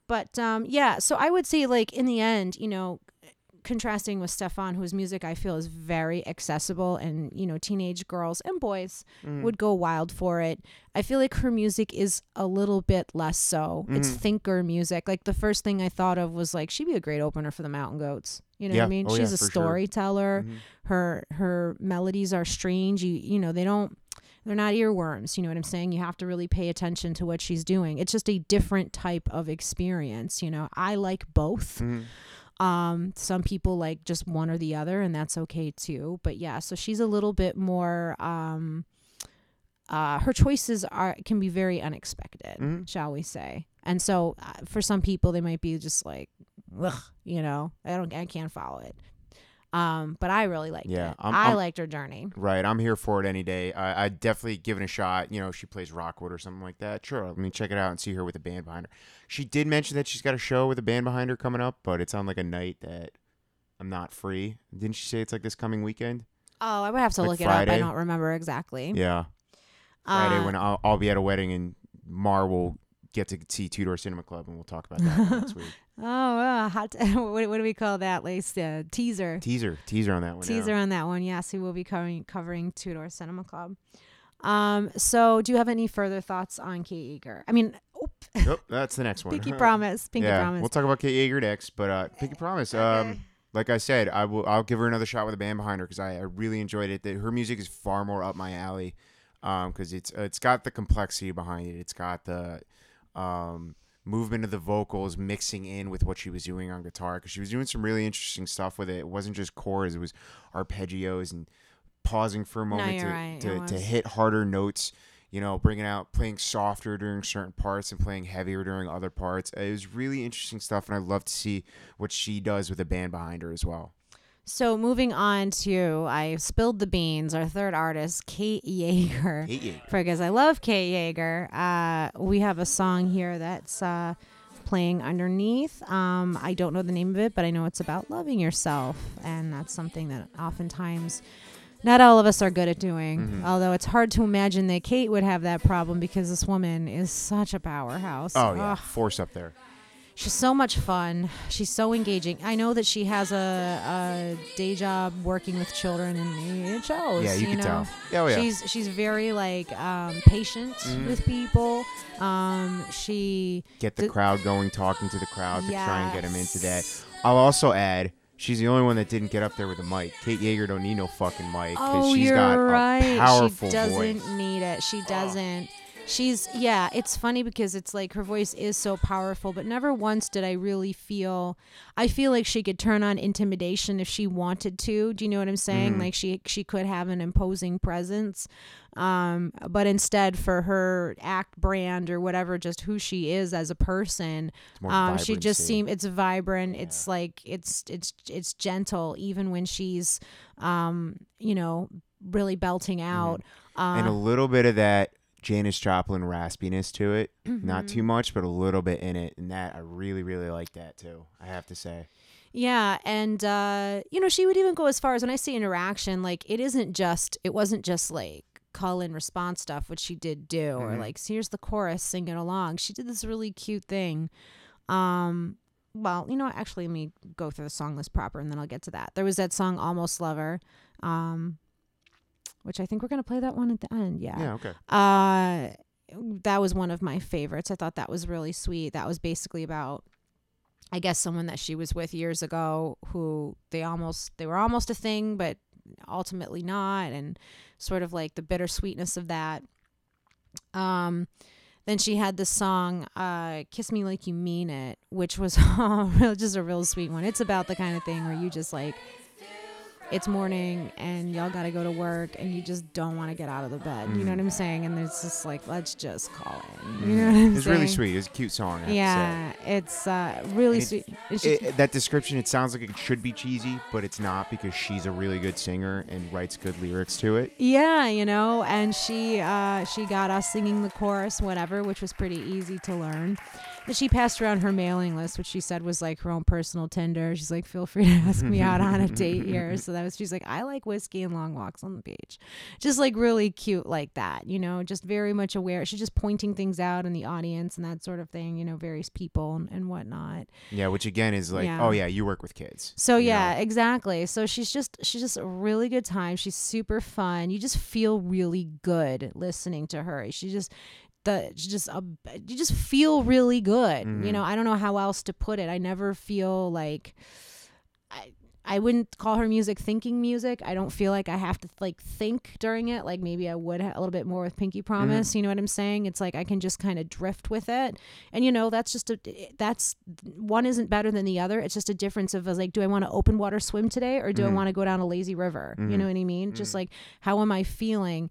Speaker 1: But um, yeah, so I would say, like, in the end, you know, contrasting with Stefan, whose music I feel is very accessible and, you know, teenage girls and boys
Speaker 2: Mm-hmm.
Speaker 1: would go wild for it. I feel like her music is a little bit less so. It's
Speaker 2: Mhm.
Speaker 1: thinker music. Like the first thing I thought of was like she'd be a great opener for the Mountain Goats. You know what I mean?
Speaker 2: Oh, yeah,
Speaker 1: She's a
Speaker 2: for sure.
Speaker 1: storyteller.
Speaker 2: Mhm.
Speaker 1: Her her melodies are strange. You you know, they don't they're not earworms, you know what I'm saying? You have to really pay attention to what she's doing. It's just a different type of experience, you know. I like both.
Speaker 2: Mhm.
Speaker 1: Um, some people like just one or the other, and that's okay too. But yeah, so she's a little bit more. Um, uh, her choices are can be very unexpected,
Speaker 2: Mhm.
Speaker 1: shall we say? And so, uh, for some people, they might be just like, Ugh, you know, I don't, I can't follow it. Um, but I really liked
Speaker 2: Yeah,
Speaker 1: it.
Speaker 2: I'm-
Speaker 1: I
Speaker 2: I'm-
Speaker 1: liked her journey.
Speaker 2: Right, I'm here for it any day. I, I'd definitely give it a shot. You know, she plays Rockwood or something like that. Sure, let me check it out and see her with a band behind her. She did mention that she's got a show with a band behind her coming up, but it's on like a night that I'm not free. Didn't she say it's like this coming weekend?
Speaker 1: Oh, I would have to
Speaker 2: Like
Speaker 1: look it up. I don't remember exactly.
Speaker 2: Yeah, Friday
Speaker 1: Uh,
Speaker 2: when I'll, I'll be at a wedding and Mar will get to see Two Door Cinema Club and we'll talk about that next week.
Speaker 1: Oh, uh, hot. what, what do we call that? Like uh, teaser.
Speaker 2: Teaser, teaser on that one. yeah.
Speaker 1: teaser on that one. Yes, we will be covering covering Two Door Cinema Club. Um, so do you have any further thoughts on Kate Yeager? I mean, oop,
Speaker 2: Nope, that's the next one.
Speaker 1: Pinky Promise. Pinky
Speaker 2: yeah,
Speaker 1: Promise.
Speaker 2: we'll talk about Kate Yeager next, but uh, Pinky Promise. Um,
Speaker 1: Okay.
Speaker 2: like I said, I will. I'll give her another shot with a band behind her because I, I really enjoyed it. The, her music is far more up my alley because it's it's got the complexity behind it. It's got the um, movement of the vocals mixing in with what she was doing on guitar because she was doing some really interesting stuff with it. It wasn't just chords; it was arpeggios and pausing for a moment
Speaker 1: you're
Speaker 2: to,
Speaker 1: right,
Speaker 2: to, to hit harder notes. You know, bringing out playing softer during certain parts and playing heavier during other parts. It was really interesting stuff, and I love to see what she does with a band behind her as well.
Speaker 1: So moving on to I spilled the beans. Our third artist, Kate Yeager.
Speaker 2: Hate you.
Speaker 1: Because I love Kate Yeager. Uh, we have a song here that's uh, playing underneath. Um, I don't know the name of it, but I know it's about loving yourself, and that's something that oftentimes not all of us are good at doing.
Speaker 2: Mm-hmm.
Speaker 1: Although it's hard to imagine that Kate would have that problem because this woman is such a powerhouse.
Speaker 2: Oh yeah,
Speaker 1: Ugh.
Speaker 2: force up there.
Speaker 1: She's so much fun. She's so engaging. I know that she has a, a day job working with children, and it shows.
Speaker 2: Yeah, you, can
Speaker 1: know?
Speaker 2: tell. Oh yeah.
Speaker 1: She's she's very like um, patient
Speaker 2: Mhm.
Speaker 1: with people. Um, she
Speaker 2: get the
Speaker 1: the-
Speaker 2: crowd going, talking to the crowd to try and get them into that. I'll also add, she's the only one that didn't get up there with a mic. Kate Yeager don't need no fucking mic because
Speaker 1: Oh,
Speaker 2: she's
Speaker 1: you're
Speaker 2: got
Speaker 1: right.
Speaker 2: a powerful
Speaker 1: she doesn't
Speaker 2: voice.
Speaker 1: need it. She doesn't. She's yeah. It's funny because it's like her voice is so powerful, but never once did I really feel. I feel like she could turn on intimidation if she wanted to. Do you know what I'm saying?
Speaker 2: Mhm.
Speaker 1: Like she she could have an imposing presence, um, but instead for her act brand or whatever, just who she is as a person, um, she just seemed it's vibrant it's like it's it's it's gentle even when she's um you know really belting out uh,
Speaker 2: Mm-hmm. and a little bit of that Janis Joplin raspiness to it.
Speaker 1: Mm-hmm.
Speaker 2: Not too much, but a little bit in it, and that I really, really like that too. I have to say.
Speaker 1: yeah and uh you know she would even go as far as when i say interaction like it isn't just it wasn't just like call and response stuff which she did do or
Speaker 2: Mhm.
Speaker 1: like here's the chorus sing it along she did this really cute thing um well you know what actually let me go through the song list proper and then i'll get to that there was that song almost lover um which i think we're going to play that one at the end yeah
Speaker 2: Yeah. Okay.
Speaker 1: uh that was one of my favorites i thought that was really sweet that was basically about i guess someone that she was with years ago who they almost they were almost a thing but ultimately not and sort of like the bittersweetness of that um then she had the song uh kiss me like you mean it which was just a real sweet one it's about the kind of thing where you just like it's morning and y'all got to go to work and you just don't want to get out of the bed. You know what I'm saying? And it's just like, let's just call it. You know what I'm
Speaker 2: It's
Speaker 1: saying?
Speaker 2: really sweet. It's a cute song. I have to say.
Speaker 1: Yeah, it's uh, really
Speaker 2: it-
Speaker 1: sweet.
Speaker 2: It, that description, it sounds like it should be cheesy, but it's not because she's a really good singer and writes good lyrics to it.
Speaker 1: yeah, you know, and she uh, she got us singing the chorus, whatever, which was pretty easy to learn. And she passed around her mailing list, which she said was like her own personal Tinder. She's like, feel free to ask me out on a date here. So that was she's like, I like whiskey and long walks on the beach, just like really cute like that, you know, just very much aware. She's just pointing things out in the audience and that sort of thing, you know, various people and, and whatnot.
Speaker 2: Yeah, which again is like, oh,
Speaker 1: Yeah.
Speaker 2: oh yeah, you work with kids.
Speaker 1: So yeah,
Speaker 2: know?
Speaker 1: exactly. So she's just she's just a really good time. She's super fun. You just feel really good listening to her. She just the just a you just feel really good. You
Speaker 2: Mhm.
Speaker 1: know, I don't know how else to put it. I never feel like I I wouldn't call her music thinking music. I don't feel like I have to like think during it like maybe I would ha- a little bit more with Pinky Promise. You know what I'm saying? It's like I can just kind of drift with it. And you know, that's just a that's one isn't better than the other. It's just a difference of like do I want to open water swim today or do I
Speaker 2: Mhm.
Speaker 1: want to go down a lazy river? You
Speaker 2: Mhm.
Speaker 1: know what I mean? Just
Speaker 2: Mhm.
Speaker 1: like how am I feeling?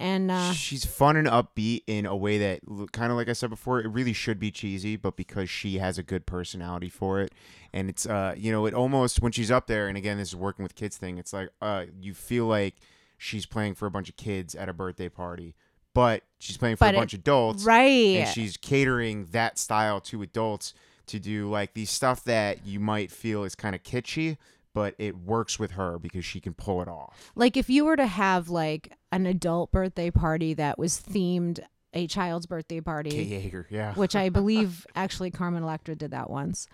Speaker 1: And uh
Speaker 2: she's fun and upbeat in a way that kind of like I said before, it really should be cheesy, but because she has a good personality for it, and it's uh you know it almost when she's up there, and again this is working with kids thing, it's like uh you feel like she's playing for a bunch of kids at a birthday party, but she's playing for
Speaker 1: But
Speaker 2: a
Speaker 1: it-
Speaker 2: bunch of adults,
Speaker 1: right.
Speaker 2: and she's catering that style to adults to do like these stuff that you might feel is kind of kitschy. But it works with her because she can pull it off.
Speaker 1: Like if you were to have like an adult birthday party that was themed a child's birthday party,
Speaker 2: Kate Yeager, yeah,
Speaker 1: which I believe actually Carmen Electra did that once.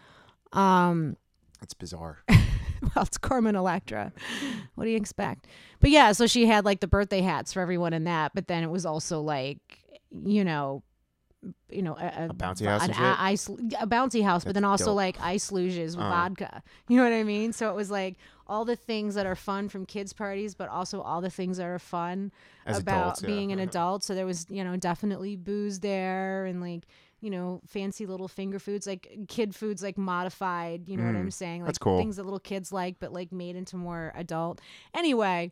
Speaker 1: Um,
Speaker 2: it's bizarre.
Speaker 1: well, it's Carmen Electra. What do you expect? But yeah, so she had like the birthday hats for everyone in that, but then it was also like, you know, you know, a,
Speaker 2: A bouncy house
Speaker 1: an a- ice, a bouncy house, but then also
Speaker 2: dope.
Speaker 1: like ice luges with
Speaker 2: Uh.
Speaker 1: vodka. You know what I mean? So it was like all the things that are fun from kids' parties, but also all the things that are fun
Speaker 2: As
Speaker 1: about
Speaker 2: adults, yeah.
Speaker 1: being an adult. So there was, you know, definitely booze there and like, you know, fancy little finger foods, like kid foods, like modified. You know what I'm
Speaker 2: Mm,
Speaker 1: saying? Like
Speaker 2: that's cool.
Speaker 1: things that little kids like, but like made into more adult. Anyway,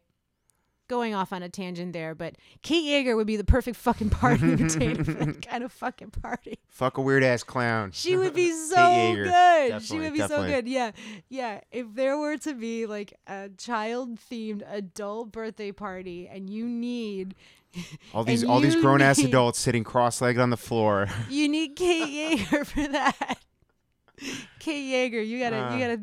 Speaker 1: going off on a tangent there, but Kate Yeager would be the perfect fucking party entertainer for that kind of fucking party.
Speaker 2: Fuck a weird ass clown.
Speaker 1: She would be so
Speaker 2: Yeager.
Speaker 1: good. she would be
Speaker 2: definitely.
Speaker 1: so good. Yeah. Yeah. If there were to be like a child themed adult birthday party and you need
Speaker 2: all these all these grown ass adults sitting cross legged on the floor.
Speaker 1: you need Kate Yeager for that. Kate Yeager, you gotta
Speaker 2: Uh,
Speaker 1: you gotta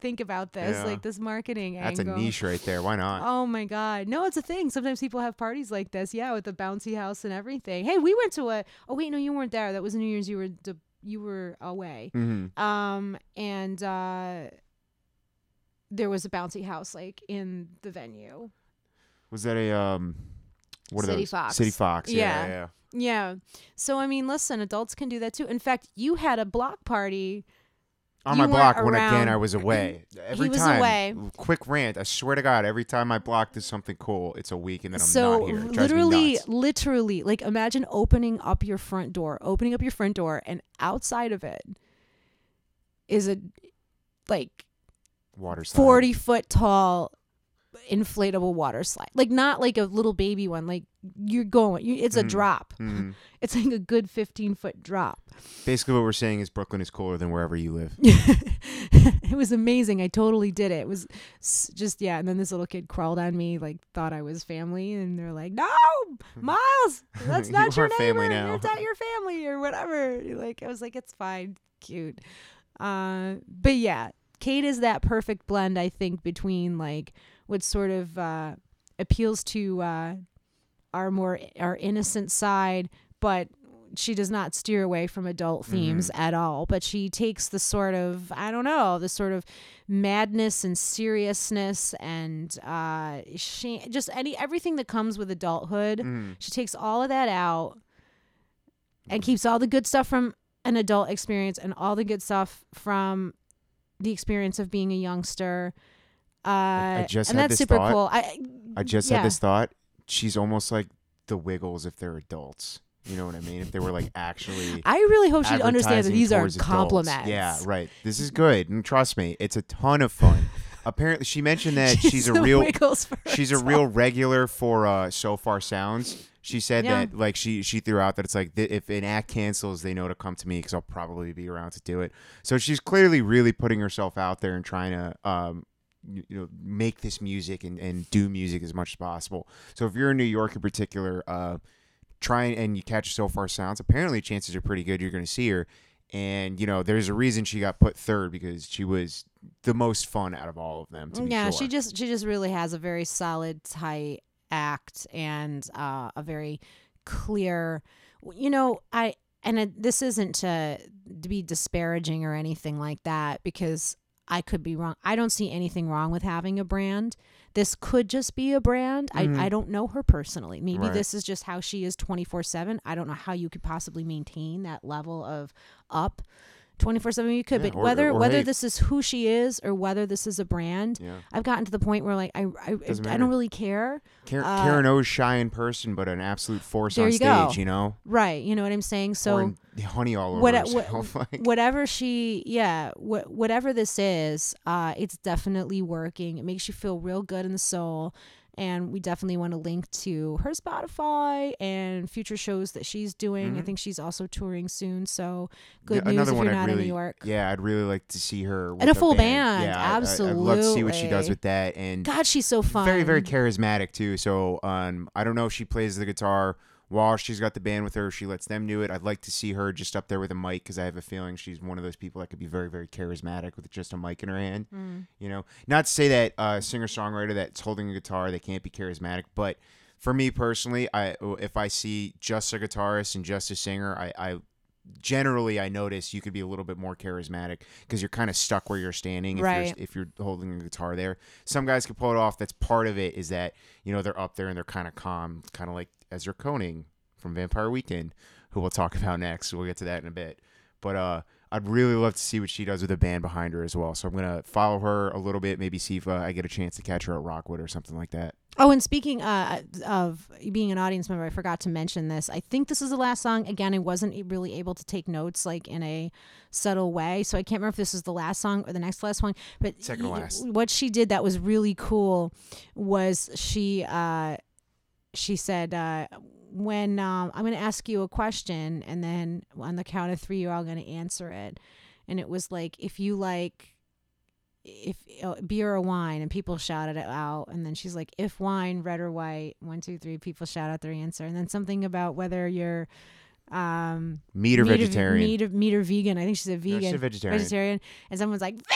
Speaker 1: think about this,
Speaker 2: yeah.
Speaker 1: like this marketing
Speaker 2: That's a niche right there. Why not?
Speaker 1: Oh my god. No, it's a thing. Sometimes people have parties like this. Yeah, with the bouncy house and everything. Hey, we went to a Oh wait, no, you weren't there. That was New Year's. You were de- you were away.
Speaker 2: hmm
Speaker 1: Um and uh there was a bouncy house like in the venue.
Speaker 2: Was that a um? What are
Speaker 1: City
Speaker 2: those?
Speaker 1: Fox.
Speaker 2: City Fox. Yeah.
Speaker 1: Yeah.
Speaker 2: yeah, yeah.
Speaker 1: So I mean, listen, adults can do that too. In fact, you had a block party.
Speaker 2: On
Speaker 1: You
Speaker 2: my block when again. I was away. Every
Speaker 1: was
Speaker 2: time.
Speaker 1: away.
Speaker 2: Quick rant. I swear to God, every time my block does something cool, it's a week and then I'm
Speaker 1: so
Speaker 2: not here. It
Speaker 1: literally, literally, like imagine opening up your front door, opening up your front door, and outside of it is a like
Speaker 2: Water slide.
Speaker 1: 40 foot tall inflatable water slide. Like not like a little baby one. Like you're going, you, it's a
Speaker 2: Mhm.
Speaker 1: drop.
Speaker 2: Mhm.
Speaker 1: It's like a good 15 foot drop.
Speaker 2: Basically, what we're saying is Brooklyn is cooler than wherever you live.
Speaker 1: it was amazing. I totally did it. It was just yeah. And then this little kid crawled on me, like thought I was family, and they're like, "No, Miles, that's
Speaker 2: You
Speaker 1: not your
Speaker 2: family
Speaker 1: neighbor.
Speaker 2: now."
Speaker 1: It's not your family or whatever." Like I was like, "It's fine, cute." Uh, but yeah, Kate is that perfect blend, I think, between like what sort of uh, appeals to uh, our more our innocent side, but she does not steer away from adult themes at all. But she takes the sort of I don't know the sort of madness and seriousness and uh, she just any everything that comes with adulthood.
Speaker 2: Mhm.
Speaker 1: She takes all of that out and keeps all the good stuff from an adult experience and all the good stuff from the experience of being a youngster. Uh,
Speaker 2: I just
Speaker 1: and
Speaker 2: had
Speaker 1: that's
Speaker 2: this
Speaker 1: super
Speaker 2: thought.
Speaker 1: cool. I
Speaker 2: I just
Speaker 1: yeah.
Speaker 2: had this thought. She's almost like the Wiggles if they're adults. You know what I mean? If they were like actually.
Speaker 1: I really hope she understands that these are
Speaker 2: towards adults.
Speaker 1: compliments.
Speaker 2: Yeah, right. This is good, and trust me, it's a ton of fun. Apparently, she mentioned that she's, a real she's a real regular for uh, Sofar Sounds. She said
Speaker 1: Yeah.
Speaker 2: that like she she threw out that it's like th- if an act cancels, they know to come to me because I'll probably be around to do it. So she's clearly really putting herself out there and trying to um you know make this music and, and do music as much as possible. So if you're in New York in particular, uh, try and, and you catch Sofar Sounds. Apparently, chances are pretty good you're going to see her. And you know, there's a reason she got put third because she was the most fun out of all of them. To be
Speaker 1: yeah,
Speaker 2: sure.
Speaker 1: she just she just really has a very solid, tight act and uh, a very clear. You know, I and it, this isn't to, to be disparaging or anything like that because I could be wrong. I don't see anything wrong with having a brand. This could just be a brand.
Speaker 2: Mhm.
Speaker 1: I, I don't know her personally. Maybe
Speaker 2: Right.
Speaker 1: this is just how she is 24 7. I don't know how you could possibly maintain that level of up 24 7. You could,
Speaker 2: Yeah,
Speaker 1: but
Speaker 2: or-
Speaker 1: whether
Speaker 2: or
Speaker 1: whether this is who she is or whether this is a brand,
Speaker 2: yeah.
Speaker 1: I've gotten to the point where like I I, I don't really care.
Speaker 2: Karen,
Speaker 1: Uh,
Speaker 2: Karen O's shy in person, but an absolute force on
Speaker 1: you
Speaker 2: stage.
Speaker 1: go.
Speaker 2: You know,
Speaker 1: Right. You know what I'm saying? So
Speaker 2: honey all over
Speaker 1: what-
Speaker 2: herself. like,
Speaker 1: whatever she yeah wh- whatever this is uh it's definitely working it makes you feel real good in the soul and we definitely want to link to her spotify and future shows that she's doing i
Speaker 2: Mhm.
Speaker 1: think she's also touring soon so good
Speaker 2: Yeah,
Speaker 1: news if you're not
Speaker 2: really,
Speaker 1: in new york
Speaker 2: Yeah, I'd really like to see her with
Speaker 1: And a full band,
Speaker 2: Yeah, I- I, I'd love to see what she does with that. And
Speaker 1: god she's so fun
Speaker 2: very, very charismatic too. So, um, I don't know if she plays the guitar while she's got the band with her. She lets them do it. I'd like to see her just up there with a mic because I have a feeling she's one of those people that could be very, very charismatic with just a mic in her hand.
Speaker 1: Mm.
Speaker 2: You know, not to say that uh, singer songwriter that's holding a guitar they can't be charismatic, but for me personally, I if I see just a guitarist and just a singer, I, I generally I notice you could be a little bit more charismatic because you're kind of stuck where you're standing if
Speaker 1: Right.
Speaker 2: you're if you're holding a guitar there. Some guys can pull it off. That's part of it is that you know they're up there and they're kind of calm, kind of like Ezra Koenig from Vampire Weekend, who we'll talk about next. We'll get to that in a bit. But uh, I'd really love to see what she does with a band behind her as well. So I'm gonna follow her a little bit, maybe see if uh, I get a chance to catch her at Rockwood or something like that.
Speaker 1: Oh, and speaking uh, of being an audience member, I forgot to mention this. I think this is the last song. Again, I wasn't really able to take notes like in a subtle way, so I can't remember if this is the last song or the next last one. But
Speaker 2: Second to last.
Speaker 1: what she did that was really cool was she uh, she said. When um, I'm going to ask you a question, and then on the count of three, you're all going to answer it. And it was like, if you like if uh, beer or wine and people shouted it out and then she's like if wine red or white one two three people shout out their answer and then something about whether you're um
Speaker 2: Meat or
Speaker 1: meat
Speaker 2: vegetarian?
Speaker 1: meat or, meat or vegan i think she said
Speaker 2: No, she
Speaker 1: vegan
Speaker 2: vegetarian.
Speaker 1: vegetarian and someone's like vegan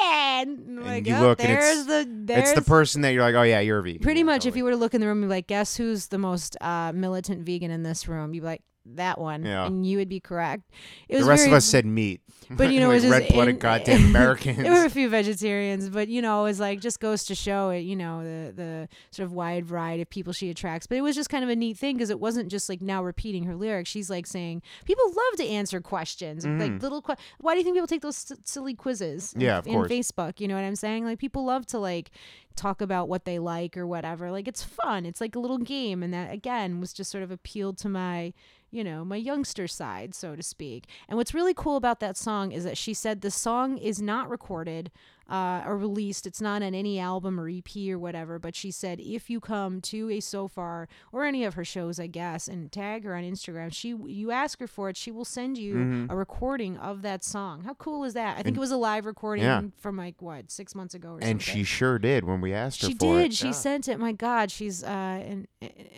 Speaker 1: and, like,
Speaker 2: you
Speaker 1: "Oh,
Speaker 2: look and
Speaker 1: there's
Speaker 2: it's-
Speaker 1: the there's
Speaker 2: it's the person that you're like, oh yeah, you're a vegan.
Speaker 1: pretty
Speaker 2: Yeah,
Speaker 1: much if you were to look in the room and be like guess who's the most uh militant vegan in this room? You'd be like that one
Speaker 2: Yeah.
Speaker 1: and you would be correct it
Speaker 2: the rest
Speaker 1: very
Speaker 2: of us said meat.
Speaker 1: but you know,
Speaker 2: like
Speaker 1: it was
Speaker 2: red-blooded
Speaker 1: in-
Speaker 2: goddamn Americans.
Speaker 1: there were a few vegetarians, but you know, it was like just goes to show it, you know, the the sort of wide variety of people she attracts. But it was just kind of a neat thing because it wasn't just like now repeating her lyrics. She's like saying people love to answer questions, like mm. little. Que- Why do you think people take those s- silly quizzes? in-.
Speaker 2: Yeah, of
Speaker 1: in. Facebook. You know what I'm saying? Like people love to like talk about what they like or whatever. Like it's fun. It's like a little game, and that again was just sort of appealed to my you know, my youngster side, so to speak. And what's really cool about that song is that she said the song is not recorded uh, or released. It's not on any album or EP or whatever. But she said if you come to a Sofar or any of her shows, I guess, and tag her on Instagram, she you ask her for it, she will send you a recording of that song. How cool is that? I think
Speaker 2: Mm-hmm. And-
Speaker 1: it was a live recording
Speaker 2: Yeah.
Speaker 1: from like what six months ago or something.
Speaker 2: and she sure did when we asked her
Speaker 1: She
Speaker 2: for
Speaker 1: did.
Speaker 2: it.
Speaker 1: She
Speaker 2: Yeah.
Speaker 1: sent it. My God, she's uh, an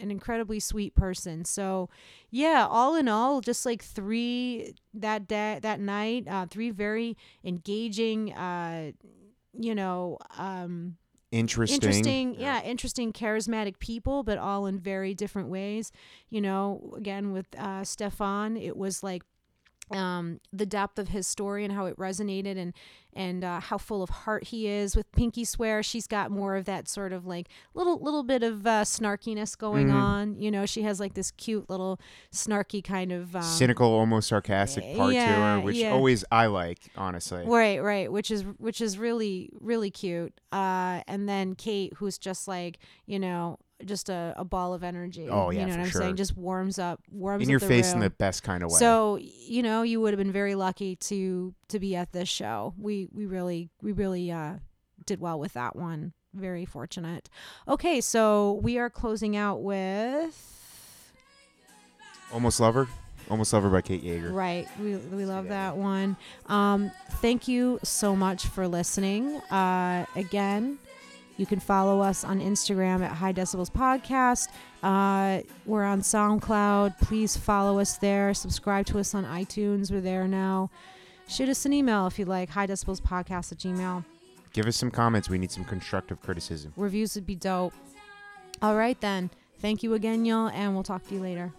Speaker 1: an incredibly sweet person. So, yeah, all in all, just like three that day that night, uh, three very engaging, uh, you know, um,
Speaker 2: interesting.
Speaker 1: interesting, yeah, interesting, charismatic people, but all in very different ways. You know, again with uh, Stefan, it was like um, the depth of his story and how it resonated and and uh, how full of heart he is with Pinky Swear she's got more of that sort of like little little bit of uh, snarkiness going
Speaker 2: Mhm.
Speaker 1: on you know she has like this cute little snarky kind of um,
Speaker 2: cynical, almost sarcastic part to her, which
Speaker 1: yeah.
Speaker 2: always I like, honestly.
Speaker 1: Right, right, which is which is really really cute. Uh, and then Kate, who's just like you know just a, a ball of energy.
Speaker 2: Oh, yeah,
Speaker 1: you know what I'm
Speaker 2: sure.
Speaker 1: saying? Just warms up, warms
Speaker 2: In
Speaker 1: up
Speaker 2: your face in the best kind of way.
Speaker 1: So you know you would have been very lucky to to be at this show. We we really we really uh, did well with that one. Very fortunate. Okay, so we are closing out with
Speaker 2: Almost Lover. Almost Lover by Kate Yeager.
Speaker 1: Right. We, we love that one. Um, thank you so much for listening. Uh, again, you can follow us on Instagram at High Decibels Podcast. Uh, we're on SoundCloud. Please follow us there. Subscribe to us on iTunes. We're there now. Shoot us an email if you'd like. High Decibels Podcast at Gmail.
Speaker 2: Give us some comments. We need some constructive criticism.
Speaker 1: Reviews would be dope. All right, then. Thank you again, y'all, and we'll talk to you later.